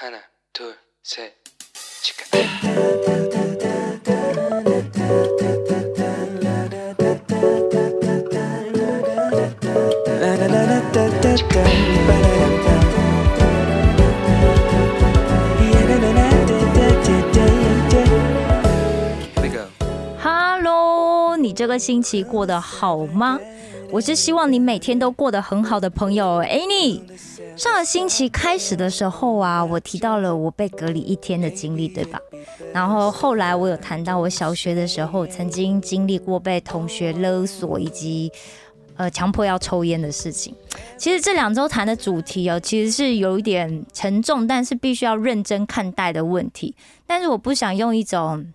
하나, 둘, 셋, 치카. Here we go. Hello，你这个星期过得好吗？我是希望你每天都过得很好的朋友 Annie。 上个星期开始的时候啊，我提到了我被隔离一天的经历，对吧？然后后来我有谈到我小学的时候曾经经历过被同学勒索以及呃强迫要抽烟的事情。其实这两周谈的主题哦，其实是有一点沉重，但是必须要认真看待的问题。但是我不想用一种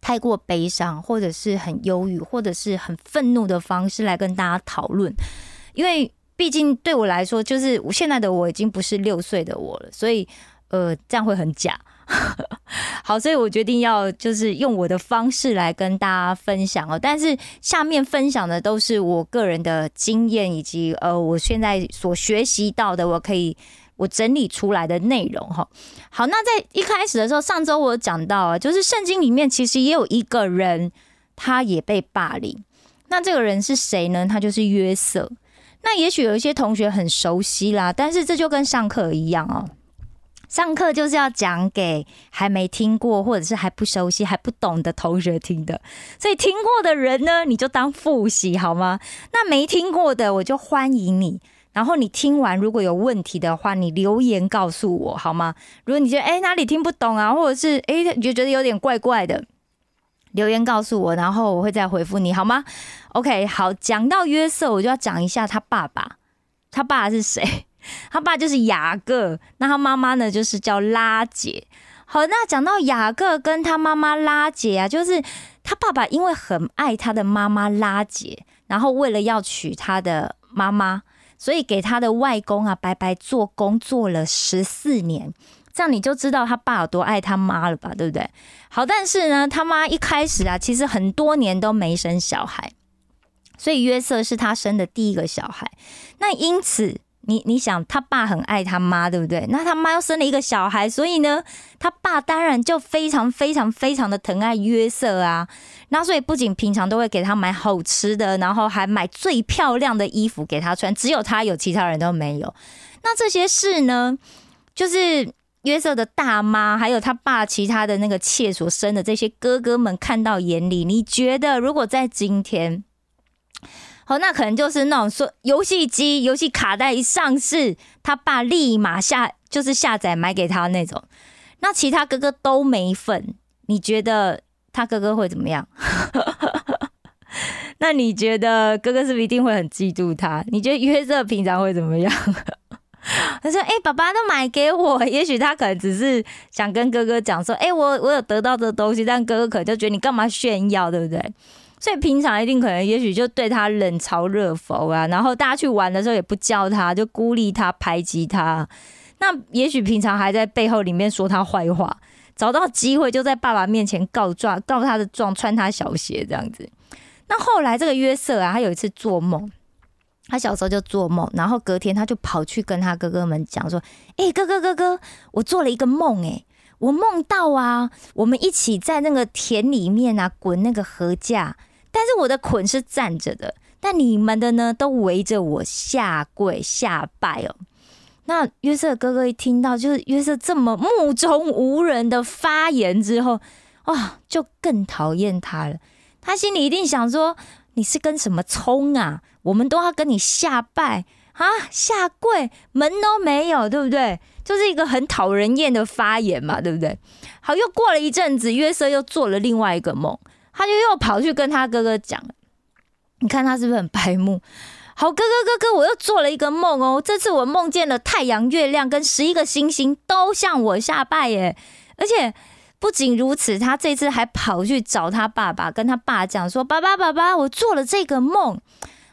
太过悲伤，或者是很忧郁，或者是很愤怒的方式来跟大家讨论，因为毕竟对我来说，就是我现在的我已经不是六岁的我了，所以呃，这样会很假。好，所以我决定要就是用我的方式来跟大家分享哦。但是下面分享的都是我个人的经验，以及呃我现在所学习到的，我可以我整理出来的内容哈。好，那在一开始的时候，上周我讲到啊，就是圣经里面其实也有一个人，他也被霸凌。那这个人是谁呢？他就是约瑟。那也许有一些同学很熟悉啦，但是这就跟上课一样哦。上课就是要讲给还没听过或者是还不熟悉、还不懂的同学听的，所以听过的人呢，你就当复习好吗？那没听过的，我就欢迎你。然后你听完如果有问题的话，你留言告诉我好吗？如果你觉得哎哪里听不懂啊，或者是哎你就觉得有点怪怪的，留言告诉我，然后我会再回复你好吗？OK，好，讲到约瑟，我就要讲一下他爸爸，他爸是谁？他爸就是雅各，那他妈妈呢就是叫拉姐。好，那讲到雅各跟他妈妈拉姐啊，就是他爸爸因为很爱他的妈妈拉姐，然后为了要娶他的妈妈，所以给他的外公啊白白做工做了十四年，这样你就知道他爸有多爱他妈了吧，对不对？好，但是呢，他妈一开始啊，其实很多年都没生小孩，所以约瑟是他生的第一个小孩，那因此。你你想，他爸很爱他妈，对不对？那他妈又生了一个小孩，所以呢，他爸当然就非常非常非常的疼爱约瑟啊。那所以不仅平常都会给他买好吃的，然后还买最漂亮的衣服给他穿，只有他有，其他人都没有。那这些事呢，就是约瑟的大妈，还有他爸其他的那个妾所生的这些哥哥们看到眼里。你觉得，如果在今天？好，那可能就是那种说游戏机、游戏卡带一上市，他爸立马下就是下载买给他那种。那其他哥哥都没份，你觉得他哥哥会怎么样？那你觉得哥哥是不是一定会很嫉妒他？你觉得约瑟平常会怎么样？他说：“哎，爸爸都买给我，也许他可能只是想跟哥哥讲说，哎，我我有得到的东西，但哥哥可能就觉得你干嘛炫耀，对不对？”所以平常一定可能，也许就对他冷嘲热讽啊，然后大家去玩的时候也不叫他，就孤立他、排挤他。那也许平常还在背后里面说他坏话，找到机会就在爸爸面前告状，告他的状，穿他小鞋这样子。那后来这个约瑟啊，他有一次做梦，他小时候就做梦，然后隔天他就跑去跟他哥哥们讲说：“哎，哥哥哥哥，我做了一个梦，哎，我梦到啊，我们一起在那个田里面啊滚那个河架。”但是我的捆是站着的，但你们的呢都围着我下跪下拜哦。那约瑟哥哥一听到就是约瑟这么目中无人的发言之后，哇，就更讨厌他了。他心里一定想说：你是跟什么冲啊？我们都要跟你下拜啊，下跪门都没有，对不对？就是一个很讨人厌的发言嘛，对不对？好，又过了一阵子，约瑟又做了另外一个梦。他就又跑去跟他哥哥讲，你看他是不是很白目？好，哥哥哥哥，我又做了一个梦哦，这次我梦见了太阳、月亮跟十一个星星都向我下拜耶！而且不仅如此，他这次还跑去找他爸爸，跟他爸讲说：“爸爸，爸爸，我做了这个梦。”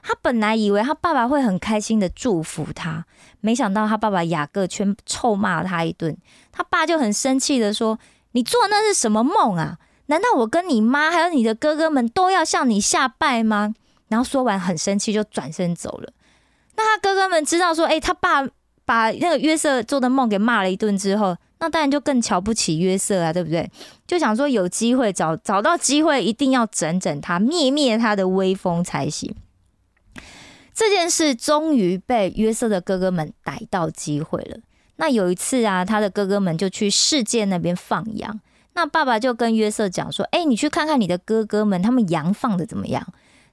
他本来以为他爸爸会很开心的祝福他，没想到他爸爸雅各却臭骂他一顿。他爸就很生气的说：“你做那是什么梦啊？”难道我跟你妈还有你的哥哥们都要向你下拜吗？然后说完很生气就转身走了。那他哥哥们知道说，哎，他爸把那个约瑟做的梦给骂了一顿之后，那当然就更瞧不起约瑟啊，对不对？就想说有机会找找到机会，一定要整整他，灭灭他的威风才行。这件事终于被约瑟的哥哥们逮到机会了。那有一次啊，他的哥哥们就去世界那边放羊，那爸爸就跟约瑟讲说：“哎，你去看看你的哥哥们，他们羊放的怎么样？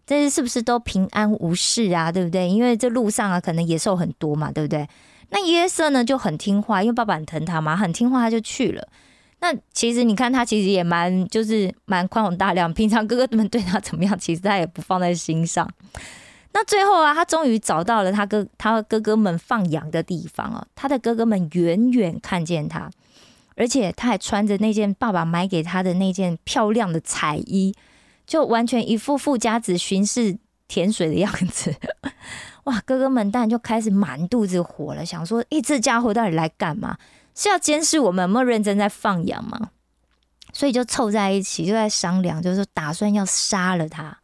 这是是不是都平安无事啊？对不对？因为这路上啊，可能野兽很多嘛，对不对？”那约瑟呢就很听话，因为爸爸很疼他嘛，很听话，他就去了。那其实你看他其实也蛮就是蛮宽宏大量，平常哥哥们对他怎么样，其实他也不放在心上。那最后啊，他终于找到了他哥他哥哥们放羊的地方哦。他的哥哥们远远看见他，而且他还穿着那件爸爸买给他的那件漂亮的彩衣，就完全一副富家子巡视甜水的样子。哇，哥哥们当然就开始满肚子火了，想说：诶，这家伙到底来干嘛？是要监视我们有没有认真在放羊吗？所以就凑在一起，就在商量，就是打算要杀了他。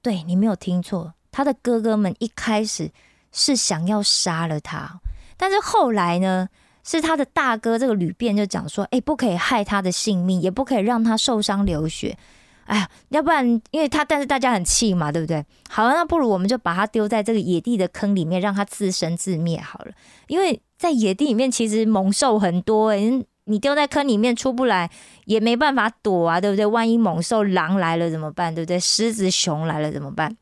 对你没有听错。他的哥哥们一开始是想要杀了他，但是后来呢，是他的大哥这个吕便就讲说：“哎，不可以害他的性命，也不可以让他受伤流血。哎呀，要不然因为他，但是大家很气嘛，对不对？好了，那不如我们就把他丢在这个野地的坑里面，让他自生自灭好了。因为在野地里面其实猛兽很多，哎，你丢在坑里面出不来，也没办法躲啊，对不对？万一猛兽狼来了怎么办？对不对？狮子熊来了怎么办？”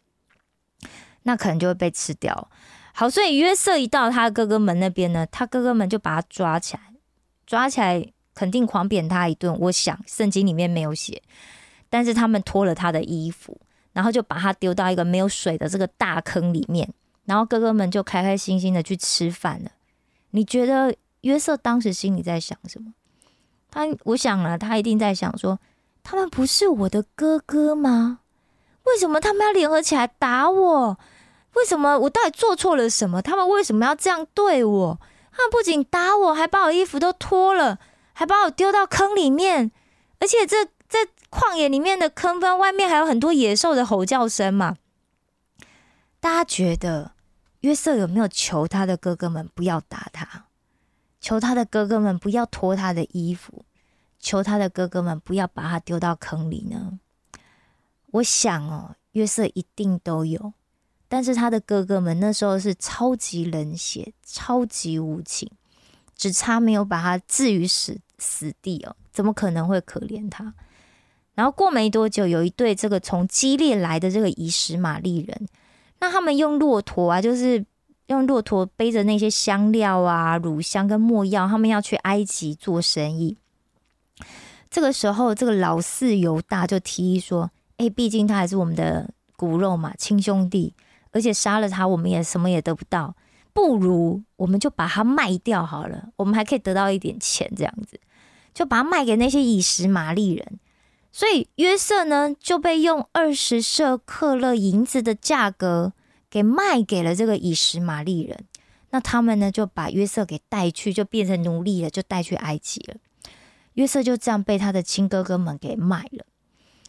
那可能就会被吃掉。好，所以约瑟一到他哥哥们那边呢，他哥哥们就把他抓起来，抓起来肯定狂扁他一顿。我想圣经里面没有写，但是他们脱了他的衣服，然后就把他丢到一个没有水的这个大坑里面，然后哥哥们就开开心心的去吃饭了。你觉得约瑟当时心里在想什么？他，我想啊，他一定在想说，他们不是我的哥哥吗？为什么他们要联合起来打我？为什么我到底做错了什么？他们为什么要这样对我？他们不仅打我，还把我衣服都脱了，还把我丢到坑里面。而且这这旷野里面的坑坑外面还有很多野兽的吼叫声嘛。大家觉得约瑟有没有求他的哥哥们不要打他？求他的哥哥们不要脱他的衣服？求他的哥哥们不要把他丢到坑里呢？我想哦，约瑟一定都有。但是他的哥哥们那时候是超级冷血、超级无情，只差没有把他置于死死地哦，怎么可能会可怜他？然后过没多久，有一对这个从基列来的这个以实玛利人，那他们用骆驼啊，就是用骆驼背着那些香料啊、乳香跟墨药，他们要去埃及做生意。这个时候，这个老四犹大就提议说：“哎，毕竟他还是我们的骨肉嘛，亲兄弟。”而且杀了他，我们也什么也得不到，不如我们就把它卖掉好了，我们还可以得到一点钱，这样子就把它卖给那些以实玛利人。所以约瑟呢就被用二十舍克勒银子的价格给卖给了这个以实玛利人。那他们呢就把约瑟给带去，就变成奴隶了，就带去埃及了。约瑟就这样被他的亲哥哥们给卖了。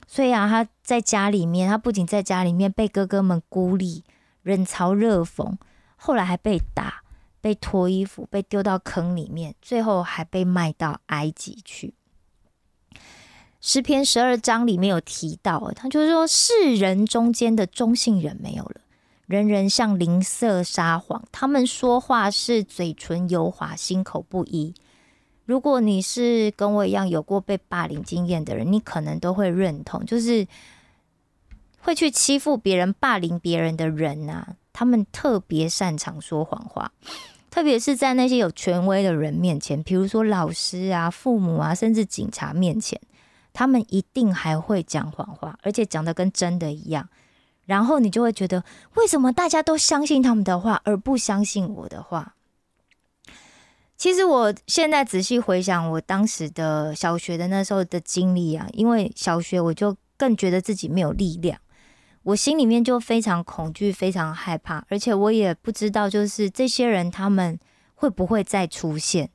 所以啊，他在家里面，他不仅在家里面被哥哥们孤立。冷嘲热讽，后来还被打、被脱衣服、被丢到坑里面，最后还被卖到埃及去。诗篇十二章里面有提到，他就是说世人中间的中性人没有了，人人像灵色撒谎，他们说话是嘴唇油滑，心口不一。如果你是跟我一样有过被霸凌经验的人，你可能都会认同，就是。会去欺负别人、霸凌别人的人呐，他们特别擅长说谎话，特别是在那些有权威的人面前，比如说老师啊、父母啊，甚至警察面前，他们一定还会讲谎话，而且讲的跟真的一样。然后你就会觉得，为什么大家都相信他们的话，而不相信我的话？其实我现在仔细回想我当时的小学的那时候的经历啊，因为小学我就更觉得自己没有力量。我心里面就非常恐惧，非常害怕，而且我也不知道，就是这些人他们会不会再出现。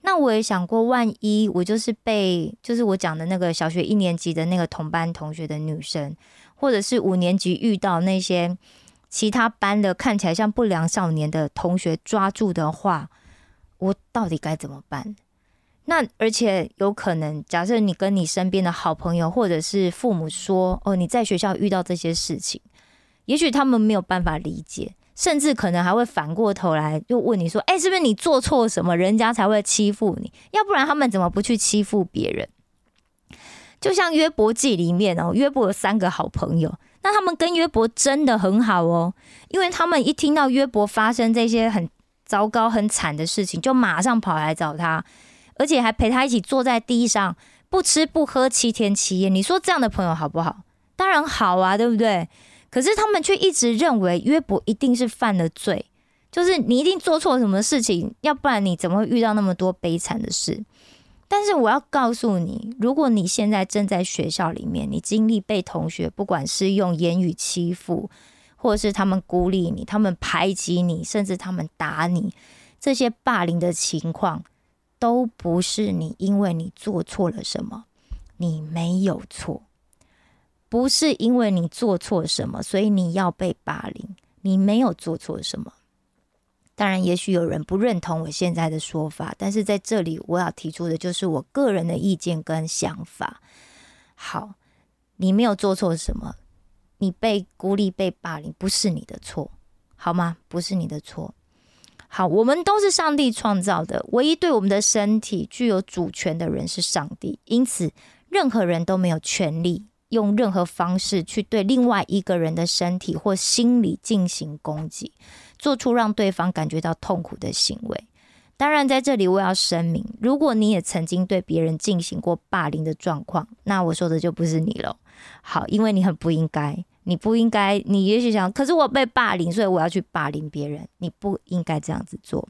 那我也想过，万一我就是被，就是我讲的那个小学一年级的那个同班同学的女生，或者是五年级遇到那些其他班的看起来像不良少年的同学抓住的话，我到底该怎么办？那而且有可能，假设你跟你身边的好朋友或者是父母说，哦，你在学校遇到这些事情，也许他们没有办法理解，甚至可能还会反过头来又问你说，哎，是不是你做错什么，人家才会欺负你？要不然他们怎么不去欺负别人？就像约伯记里面哦，约伯有三个好朋友，那他们跟约伯真的很好哦，因为他们一听到约伯发生这些很糟糕、很惨的事情，就马上跑来找他。而且还陪他一起坐在地上，不吃不喝七天七夜。你说这样的朋友好不好？当然好啊，对不对？可是他们却一直认为约伯一定是犯了罪，就是你一定做错什么事情，要不然你怎么会遇到那么多悲惨的事？但是我要告诉你，如果你现在正在学校里面，你经历被同学不管是用言语欺负，或者是他们孤立你、他们排挤你，甚至他们打你，这些霸凌的情况。都不是你，因为你做错了什么，你没有错，不是因为你做错什么，所以你要被霸凌，你没有做错什么。当然，也许有人不认同我现在的说法，但是在这里我要提出的就是我个人的意见跟想法。好，你没有做错什么，你被孤立、被霸凌，不是你的错，好吗？不是你的错。好，我们都是上帝创造的，唯一对我们的身体具有主权的人是上帝，因此任何人都没有权利用任何方式去对另外一个人的身体或心理进行攻击，做出让对方感觉到痛苦的行为。当然，在这里我要声明，如果你也曾经对别人进行过霸凌的状况，那我说的就不是你了。好，因为你很不应该。你不应该，你也许想，可是我被霸凌，所以我要去霸凌别人。你不应该这样子做。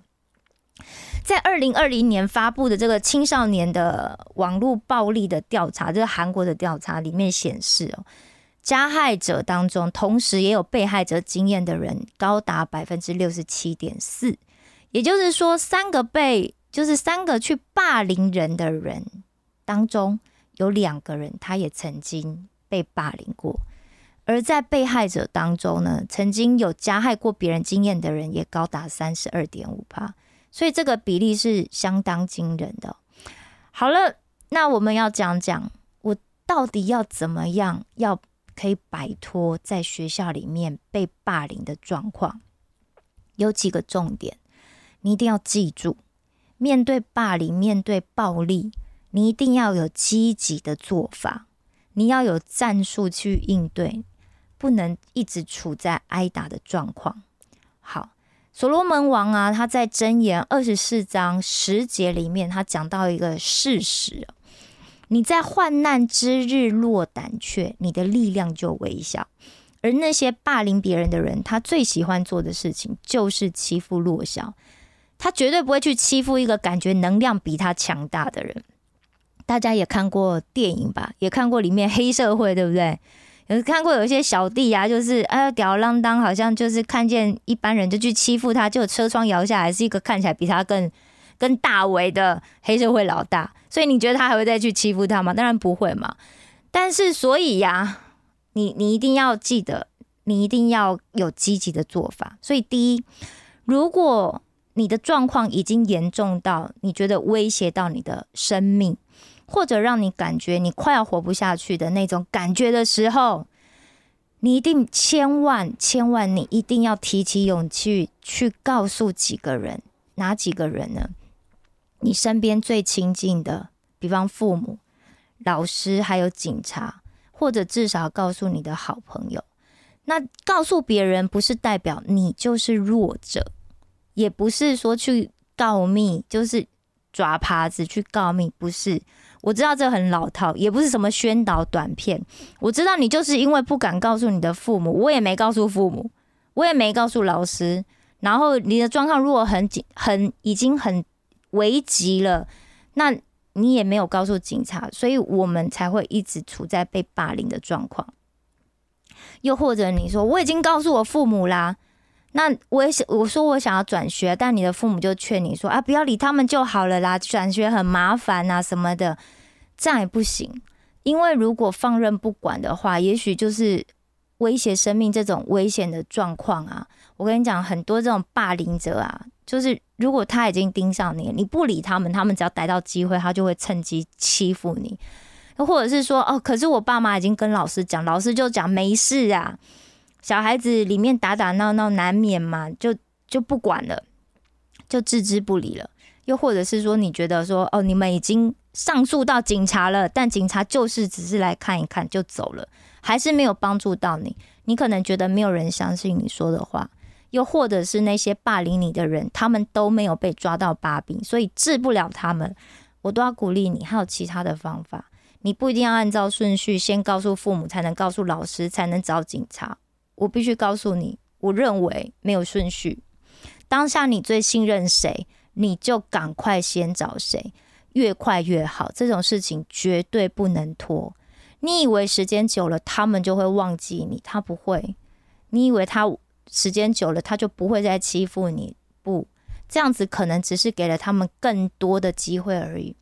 在二零二零年发布的这个青少年的网络暴力的调查，这是韩国的调查里面显示哦，加害者当中，同时也有被害者经验的人高达百分之六十七点四，也就是说，三个被就是三个去霸凌人的人当中，有两个人他也曾经被霸凌过。而在被害者当中呢，曾经有加害过别人经验的人也高达三十二点五帕，所以这个比例是相当惊人的。好了，那我们要讲讲我到底要怎么样，要可以摆脱在学校里面被霸凌的状况，有几个重点，你一定要记住：面对霸凌、面对暴力，你一定要有积极的做法，你要有战术去应对。不能一直处在挨打的状况。好，所罗门王啊，他在箴言二十四章十节里面，他讲到一个事实：你在患难之日落胆怯，你的力量就微小。而那些霸凌别人的人，他最喜欢做的事情就是欺负弱小，他绝对不会去欺负一个感觉能量比他强大的人。大家也看过电影吧？也看过里面黑社会，对不对？有看过有一些小弟啊，就是哎吊儿郎当，好像就是看见一般人就去欺负他，就车窗摇下来是一个看起来比他更更大为的黑社会老大，所以你觉得他还会再去欺负他吗？当然不会嘛。但是所以呀，你你一定要记得，你一定要有积极的做法。所以第一，如果你的状况已经严重到你觉得威胁到你的生命。或者让你感觉你快要活不下去的那种感觉的时候，你一定千万千万，你一定要提起勇气去告诉几个人，哪几个人呢？你身边最亲近的，比方父母、老师，还有警察，或者至少告诉你的好朋友。那告诉别人，不是代表你就是弱者，也不是说去告密，就是抓耙子去告密，不是。我知道这很老套，也不是什么宣导短片。我知道你就是因为不敢告诉你的父母，我也没告诉父母，我也没告诉老师。然后你的状况如果很紧、很已经很危急了，那你也没有告诉警察，所以我们才会一直处在被霸凌的状况。又或者你说我已经告诉我父母啦。那我也想，我说我想要转学，但你的父母就劝你说啊，不要理他们就好了啦，转学很麻烦啊什么的，这样也不行。因为如果放任不管的话，也许就是威胁生命这种危险的状况啊，我跟你讲，很多这种霸凌者啊，就是如果他已经盯上你，你不理他们，他们只要逮到机会，他就会趁机欺负你。或者是说，哦，可是我爸妈已经跟老师讲，老师就讲没事啊，小孩子里面打打闹闹难免嘛，就就不管了，就置之不理了。又或者是说，你觉得说，哦，你们已经上诉到警察了，但警察就是只是来看一看就走了。还是没有帮助到你，你可能觉得没有人相信你说的话，又或者是那些霸凌你的人，他们都没有被抓到把柄，所以治不了他们。我都要鼓励你，还有其他的方法，你不一定要按照顺序，先告诉父母，才能告诉老师，才能找警察。我必须告诉你，我认为没有顺序。当下你最信任谁，你就赶快先找谁，越快越好。这种事情绝对不能拖。你以为时间久了，他们就会忘记你？他不会。你以为他时间久了，他就不会再欺负你？不，这样子可能只是给了他们更多的机会而已。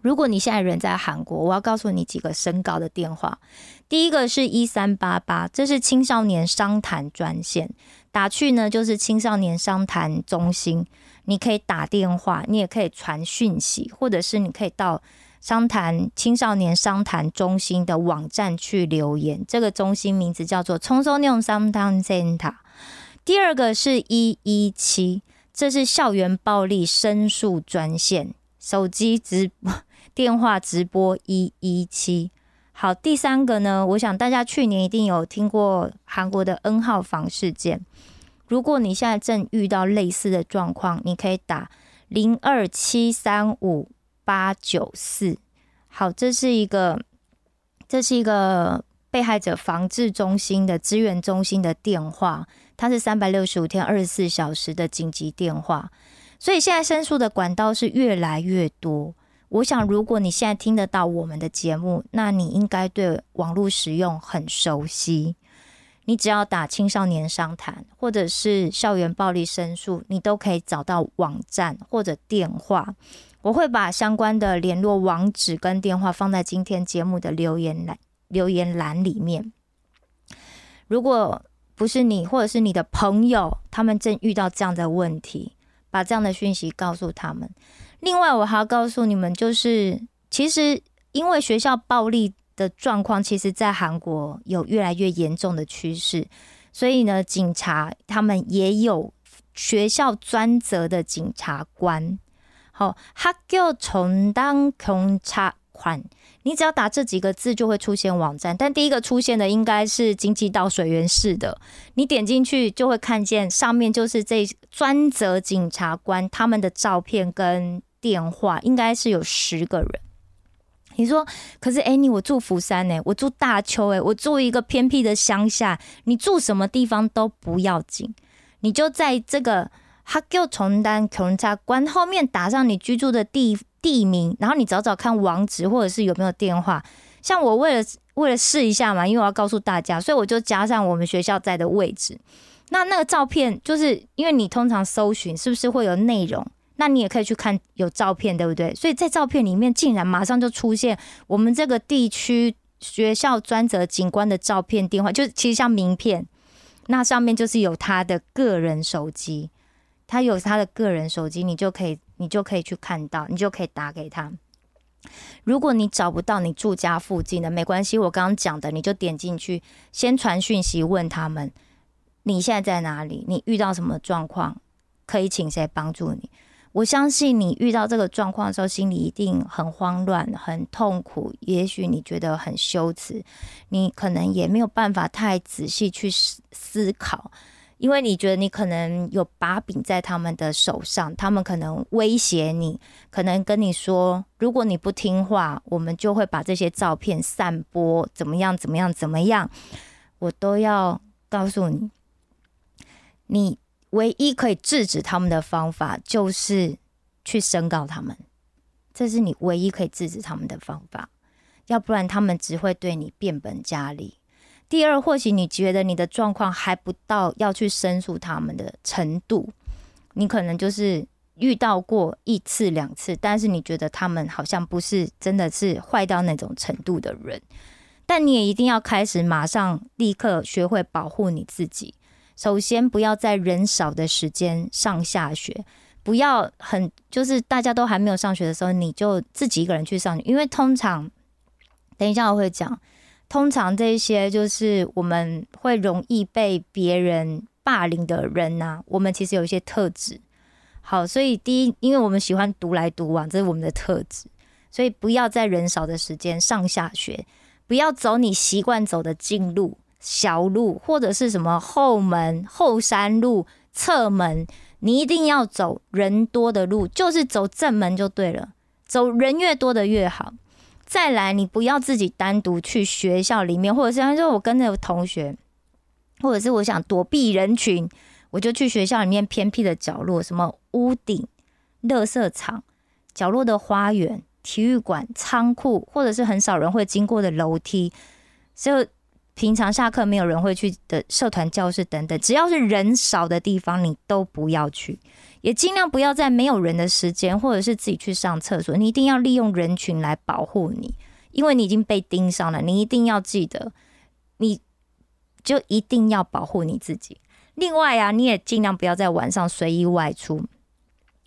如果你现在人在韩国，我要告诉你几个申告的电话。第一个是一三八八，这是青少年商谈专线，打去呢就是青少年商谈中心。你可以打电话，你也可以传讯息，或者是你可以到。商谈青少年商谈中心的网站去留言，这个中心名字叫做冲松用商谈 center。第二个是一一七，这是校园暴力申诉专线，手机直播电话直播一一七。好，第三个呢，我想大家去年一定有听过韩国的 N 号房事件。如果你现在正遇到类似的状况，你可以打零二七三五。八九四，好，这是一个，这是一个被害者防治中心的资源中心的电话，它是三百六十五天二十四小时的紧急电话，所以现在申诉的管道是越来越多。我想，如果你现在听得到我们的节目，那你应该对网络使用很熟悉。你只要打青少年商谈，或者是校园暴力申诉，你都可以找到网站或者电话。我会把相关的联络网址跟电话放在今天节目的留言栏留言栏里面。如果不是你或者是你的朋友，他们正遇到这样的问题，把这样的讯息告诉他们。另外，我还要告诉你们，就是其实因为学校暴力的状况，其实在韩国有越来越严重的趋势，所以呢，警察他们也有学校专责的警察官。好，학교전담경찰 관， 你只要打这几个字就会出现网站，但第一个出现的应该是经济道水源市的。你点进去就会看见上面就是这专责警察官他们的照片跟电话，应该是有十个人。 你说，可是哎，你我住福山呢，我住大邱哎，我住一个偏僻的乡下，你住什么地方都不要紧，你就在这个。他叫重单检察官后面打上你居住的地地名，然后你找找看网址或者是有没有电话。像我为了为了试一下嘛，因为我要告诉大家，所以我就加上我们学校在的位置。那那个照片，就是因为你通常搜寻是不是会有内容？那你也可以去看有照片，对不对？所以在照片里面竟然马上就出现我们这个地区学校专责警官的照片、电话，就其实像名片，那上面就是有他的个人手机。他有他的个人手机，你就可以，你就可以去看到，你就可以打给他。如果你找不到你住家附近的，没关系，我刚刚讲的，你就点进去，先传讯息问他们，你现在在哪里？你遇到什么状况？可以请谁帮助你？我相信你遇到这个状况的时候，心里一定很慌乱、很痛苦，也许你觉得很羞耻，你可能也没有办法太仔细去思思考。因为你觉得你可能有把柄在他们的手上，他们可能威胁你，可能跟你说，如果你不听话，我们就会把这些照片散播，怎么样，怎么样，怎么样，我都要告诉你，你唯一可以制止他们的方法就是去申告他们，这是你唯一可以制止他们的方法，要不然他们只会对你变本加厉。第二，或许你觉得你的状况还不到要去申诉他们的程度，你可能就是遇到过一次两次，但是你觉得他们好像不是真的是坏到那种程度的人，但你也一定要开始马上立刻学会保护你自己。首先，不要在人少的时间上下学，不要很就是大家都还没有上学的时候，你就自己一个人去上学，因为通常等一下我会讲，通常这些就是我们会容易被别人霸凌的人呐、我们其实有一些特质。好，所以第一，因为我们喜欢独来独往，这是我们的特质，所以不要在人少的时间上下学，不要走你习惯走的近路、小路，或者是什么后门、后山路、侧门，你一定要走人多的路，就是走正门就对了，走人越多的越好。再来，你不要自己单独去学校里面，或者是他说我跟着同学，或者是我想躲避人群，我就去学校里面偏僻的角落，什么屋顶、垃圾场、角落的花园、体育馆、仓库，或者是很少人会经过的楼梯，就平常下课没有人会去的社团教室等等，只要是人少的地方，你都不要去，也尽量不要在没有人的时间，或者是自己去上厕所，你一定要利用人群来保护你，因为你已经被盯上了，你一定要记得，你就一定要保护你自己。另外啊，你也尽量不要在晚上随意外出，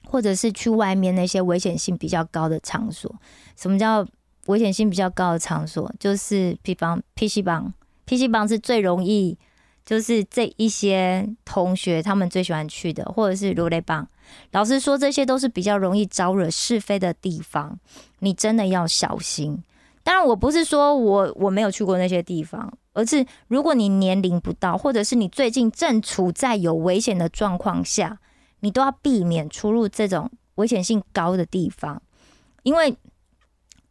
或者是去外面那些危险性比较高的场所。什么叫危险性比较高的场所？就是比方 PC，PC 帮是最容易，就是这一些同学他们最喜欢去的，或者是如雷棒。老实说，这些都是比较容易招惹是非的地方，你真的要小心。当然，我不是说我我没有去过那些地方，而是如果你年龄不到，或者是你最近正处在有危险的状况下，你都要避免出入这种危险性高的地方，因为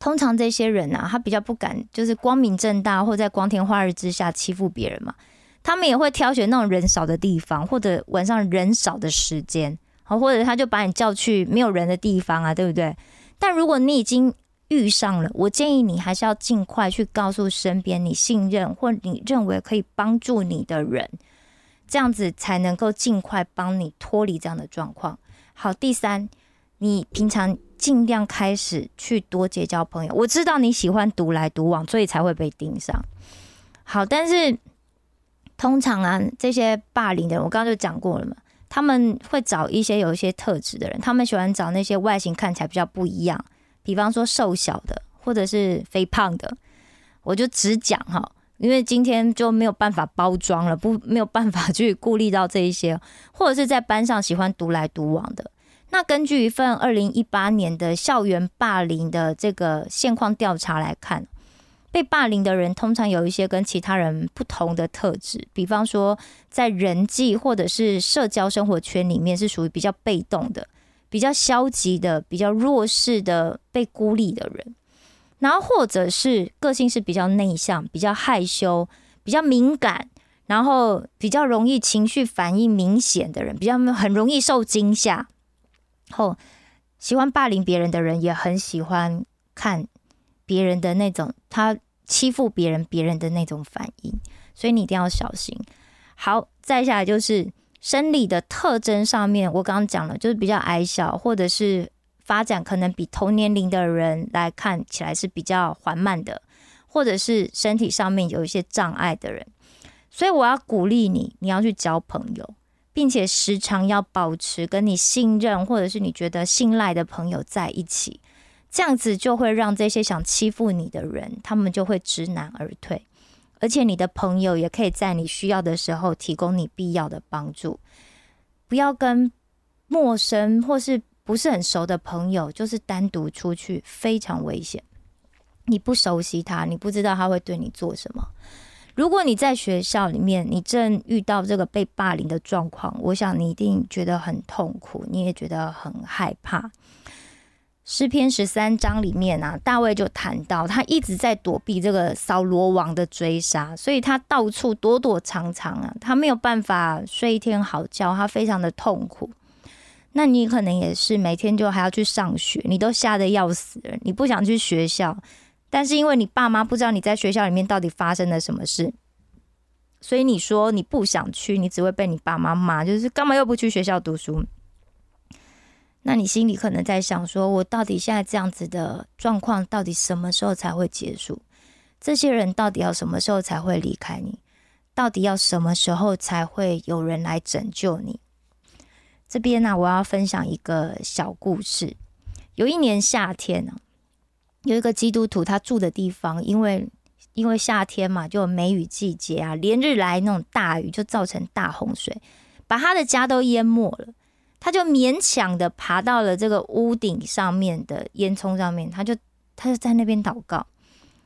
通常这些人啊，他比较不敢就是光明正大或在光天化日之下欺负别人嘛，他们也会挑选那种人少的地方，或者晚上人少的时间，好，或者他就把你叫去没有人的地方啊，对不对？但如果你已经遇上了，我建议你还是要尽快去告诉身边你信任或你认为可以帮助你的人，这样子才能够尽快帮你脱离这样的状况。好，第三，你平常尽量开始去多结交朋友。我知道你喜欢独来独往，所以才会被盯上。好，但是通常啊，这些霸凌的人，我刚刚就讲过了嘛，他们会找一些有一些特质的人，他们喜欢找那些外形看起来比较不一样。比方说瘦小的，或者是肥胖的，我就只讲哈，因为今天就没有办法包装了，不没有办法去顾虑到这一些，或者是在班上喜欢独来独往的。那根据一份二零一八年的校园霸凌的这个现况调查来看，被霸凌的人通常有一些跟其他人不同的特质，比方说在人际或者是社交生活圈里面是属于比较被动的。比较消极的、比较弱势的、被孤立的人，然后或者是个性是比较内向、比较害羞、比较敏感，然后比较容易情绪反应明显的人，比较很容易受惊吓。后喜欢霸凌别人的人，也很喜欢看别人的那种他欺负别人、别人的那种反应，所以你一定要小心。好，再下来就是。生理的特征上面，我刚刚讲了，就是比较矮小，或者是发展可能比同年龄的人来看起来是比较缓慢的，或者是身体上面有一些障碍的人。所以我要鼓励你，你要去交朋友，并且时常要保持跟你信任或者是你觉得信赖的朋友在一起，这样子就会让这些想欺负你的人，他们就会知难而退。而且你的朋友也可以在你需要的时候提供你必要的帮助，不要跟陌生或是不是很熟的朋友就是单独出去，非常危险。你不熟悉他，你不知道他会对你做什么。如果你在学校里面，你正遇到这个被霸凌的状况，我想你一定觉得很痛苦，你也觉得很害怕。诗篇十三章里面啊，大卫就谈到，他一直在躲避这个扫罗王的追杀，所以他到处躲躲藏藏啊，他没有办法睡一天好觉，他非常的痛苦。那你可能也是每天就还要去上学，你都吓得要死了，你不想去学校，但是因为你爸妈不知道你在学校里面到底发生了什么事，所以你说你不想去，你只会被你爸妈骂，就是干嘛又不去学校读书？那你心里可能在想，说我到底现在这样子的状况，到底什么时候才会结束？这些人到底要什么时候才会离开你？到底要什么时候才会有人来拯救你？这边呢，我要分享一个小故事。有一年夏天呢，有一个基督徒，他住的地方，因为因为夏天嘛，就有梅雨季节啊，连日来那种大雨，就造成大洪水，把他的家都淹没了。他就勉强的爬到了这个屋顶上面的烟囱上面，他就他就在那边祷告，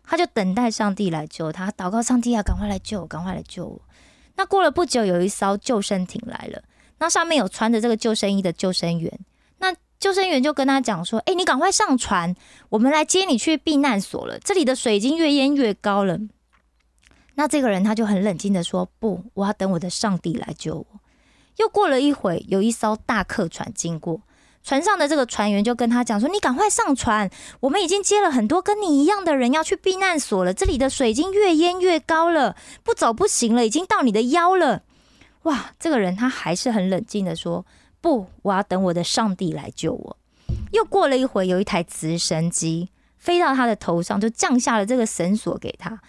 他就等待上帝来救他，祷告上帝啊，赶快来救我，赶快来救我。那过了不久，有一艘救生艇来了。那上面有穿着这个救生衣的救生员，救生员就跟他讲说：“哎，你赶快上船，我们来接你去避难所了。这里的水已经越淹越高了。”那这个人他就很冷静的说：“不，我要等我的上帝来救我。”又过了一会，有一艘大客船经过，船上的这个船员就跟他讲说：“你赶快上船，我们已经接了很多跟你一样的人要去避难所了。这里的水已经越淹越高了，不走不行了，已经到你的腰了。”哇，这个人他还是很冷静的说：“不，我要等我的上帝来救我。”又过了一会，有一台直升机飞到他的头上，就降下了这个绳索给他。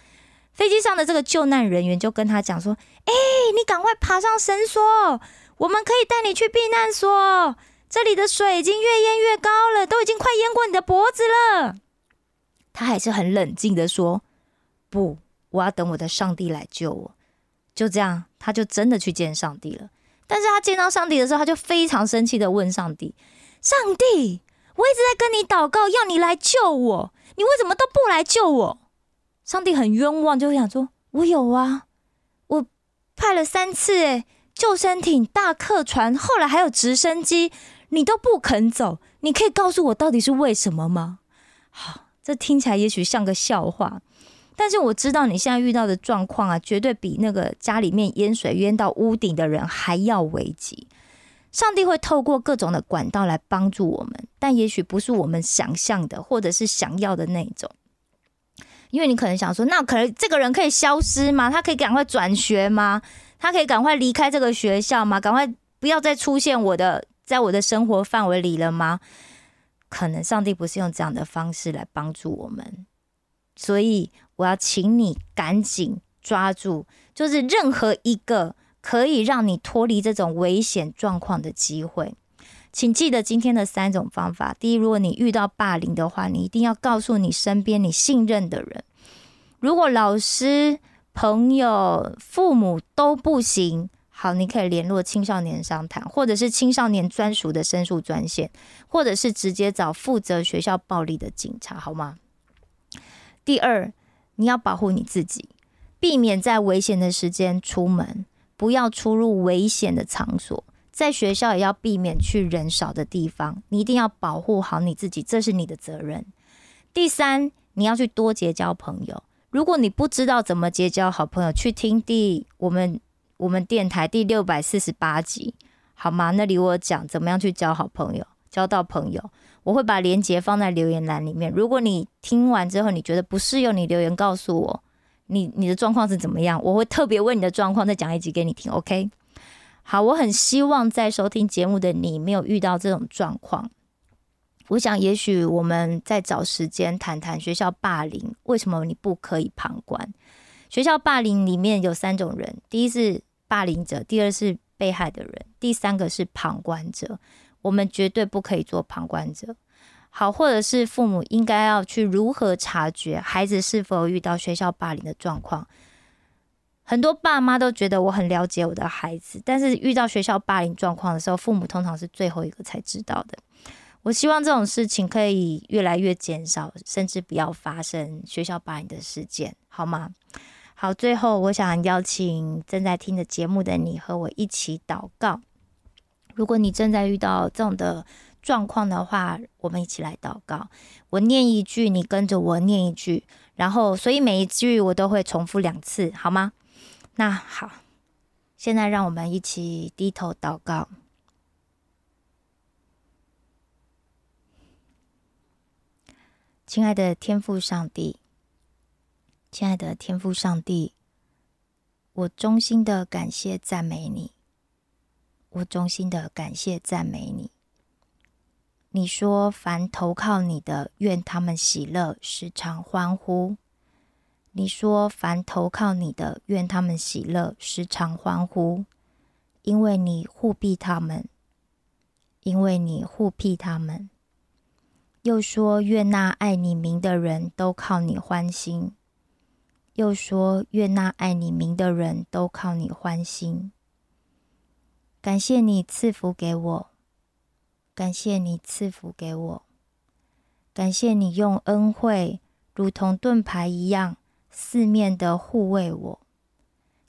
飞机上的这个救难人员就跟他讲说：“哎，你赶快爬上绳索，我们可以带你去避难所。这里的水已经越淹越高了，都已经快淹过你的脖子了。”他还是很冷静的说：“不，我要等我的上帝来救我。”就这样，他就真的去见上帝了。但是他见到上帝的时候，他就非常生气的问上帝：“上帝，我一直在跟你祷告，要你来救我，你为什么都不来救我？”上帝很冤枉，就想说：“我有啊，我派了三次，诶，救生艇、大客船，后来还有直升机，你都不肯走。你可以告诉我到底是为什么吗？”好，这听起来也许像个笑话。但是我知道你现在遇到的状况啊，绝对比那个家里面淹水淹到屋顶的人还要危急。上帝会透过各种的管道来帮助我们，但也许不是我们想象的，或者是想要的那种。因为你可能想说，那可能这个人可以消失吗？他可以赶快转学吗？他可以赶快离开这个学校吗？赶快不要再出现我的，在我的生活范围里了吗？可能上帝不是用这样的方式来帮助我们，所以。我要请你赶紧抓住，就是任何一个可以让你脱离这种危险状况的机会。请记得今天的三种方法：第一，如果你遇到霸凌的话，你一定要告诉你身边你信任的人。如果老师、朋友、父母都不行，好，你可以联络青少年商谈，或者是青少年专属的申诉专线，或者是直接找负责学校暴力的警察，好吗？第二。你要保护你自己，避免在危险的时间出门，不要出入危险的场所。在学校也要避免去人少的地方。你一定要保护好你自己，这是你的责任。第三，你要去多结交朋友。如果你不知道怎么结交好朋友，去听第我们我们电台第六百四十八集，好吗？那里我讲怎么样去交好朋友，交到朋友。我会把链接放在留言栏里面。如果你听完之后你觉得不适用，你留言告诉我，你你的状况是怎么样？我会特别问你的状况再讲一集给你听。OK，好，我很希望在收听节目的你没有遇到这种状况。我想，也许我们在找时间谈谈学校霸凌，为什么你不可以旁观？学校霸凌里面有三种人：第一是霸凌者，第二是被害的人，第三个是旁观者。我们绝对不可以做旁观者，好，或者是父母应该要去如何察觉孩子是否遇到学校霸凌的状况。很多爸妈都觉得我很了解我的孩子，但是遇到学校霸凌状况的时候，父母通常是最后一个才知道的。我希望这种事情可以越来越减少，甚至不要发生学校霸凌的事件，好吗？好，最后我想邀请正在听着节目的你和我一起祷告。如果你正在遇到这种的状况的话，我们一起来祷告。我念一句，你跟着我念一句，然后所以每一句我都会重复两次，好吗？那好，现在让我们一起低头祷告。亲爱的天父上帝，亲爱的天父上帝，我衷心的感谢赞美你。我衷心的感谢赞美你。你说：“凡投靠你的，愿他们喜乐，时常欢呼。”你说：“凡投靠你的，愿他们喜乐，时常欢呼，因为你护庇他们，因为你护庇他们。”又说：“愿那爱你名的人都靠你欢心。”又说：“愿那爱你名的人都靠你欢心。”感谢你赐福给我，感谢你赐福给我，感谢你用恩惠如同盾牌一样。四面的护卫我，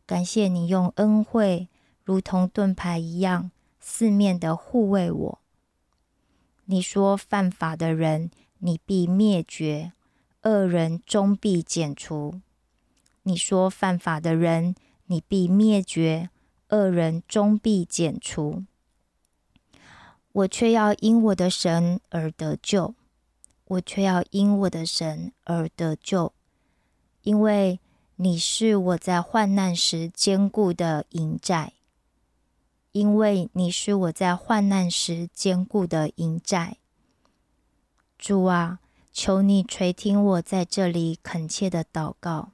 感谢你用恩惠如同盾牌一样四面的护卫我。你说犯法的人你必灭绝，恶人终必剪除。你说犯法的人你必灭绝，恶人终必剪除。我却要因我的神而得救，我却要因我的神而得救。因为你是我在患难时坚固的营寨，因为你是我在患难时坚固的营寨。主啊，求你垂听我在这里恳切的祷告。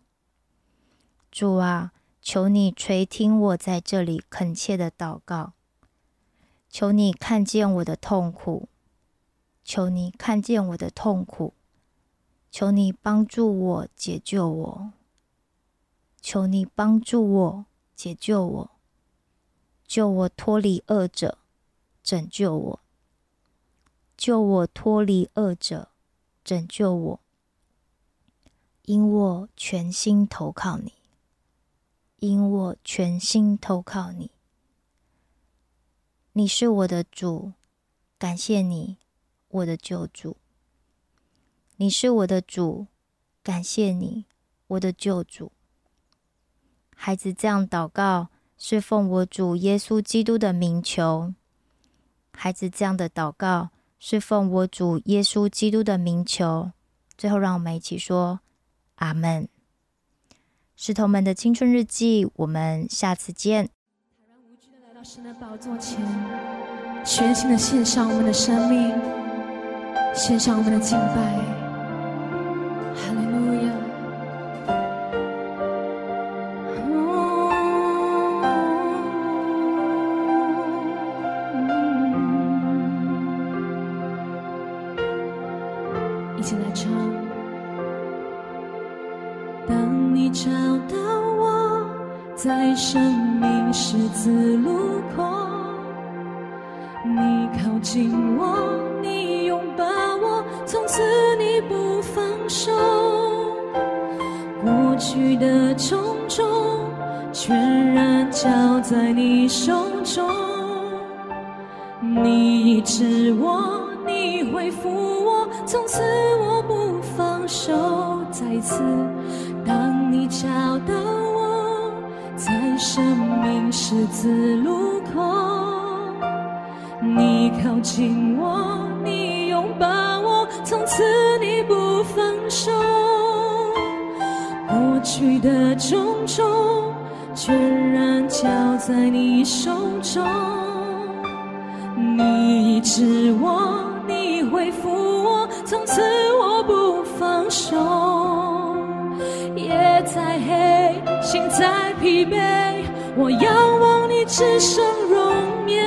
主啊，求你垂听我在这里恳切的祷告。求你看见我的痛苦，求你看见我的痛苦。求你帮助我解救我，求你帮助我解救我，救我脱离恶者，拯救我，救我脱离恶者，拯救我，因我全心投靠你，因我全心投靠你，你是我的主，感谢你，我的救主。你是我的主，感谢你，我的救主。孩子这样祷告，是奉我主耶稣基督的名求。孩子这样的祷告，是奉我主耶稣基督的名求。最后，让我们一起说阿门。石头们的青春日记，我们下次见。坦然无惧的来到神的宝座前，全心的献上我们的生命，献上我们的敬拜。一起来唱。在生命十字路口你靠近我，你拥抱我，从此你不放手，过去的种种全然交在你手中，你医治我，你恢复我，从此我不放手，再次。字路口，你靠近我，你拥抱我，从此你不放手，过去的种种全然交在你手中，你医治我，你恢复我，从此我不放手，夜再黑，心再疲惫，我仰望。只剩容颜，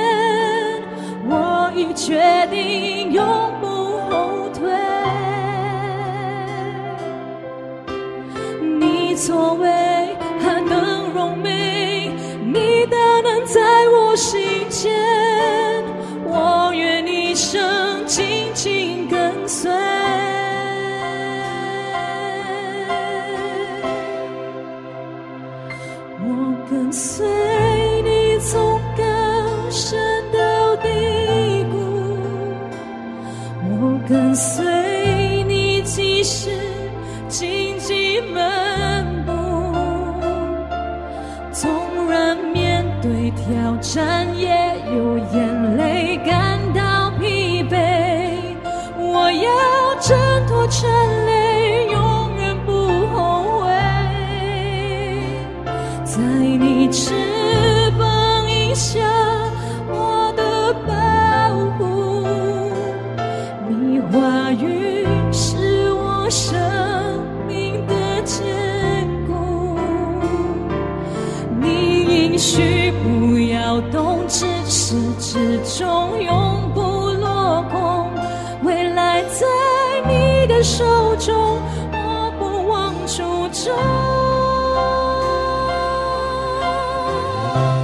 我已决定永不后退。你作为还能容美，你的能在我心间，我愿一生紧紧跟随。当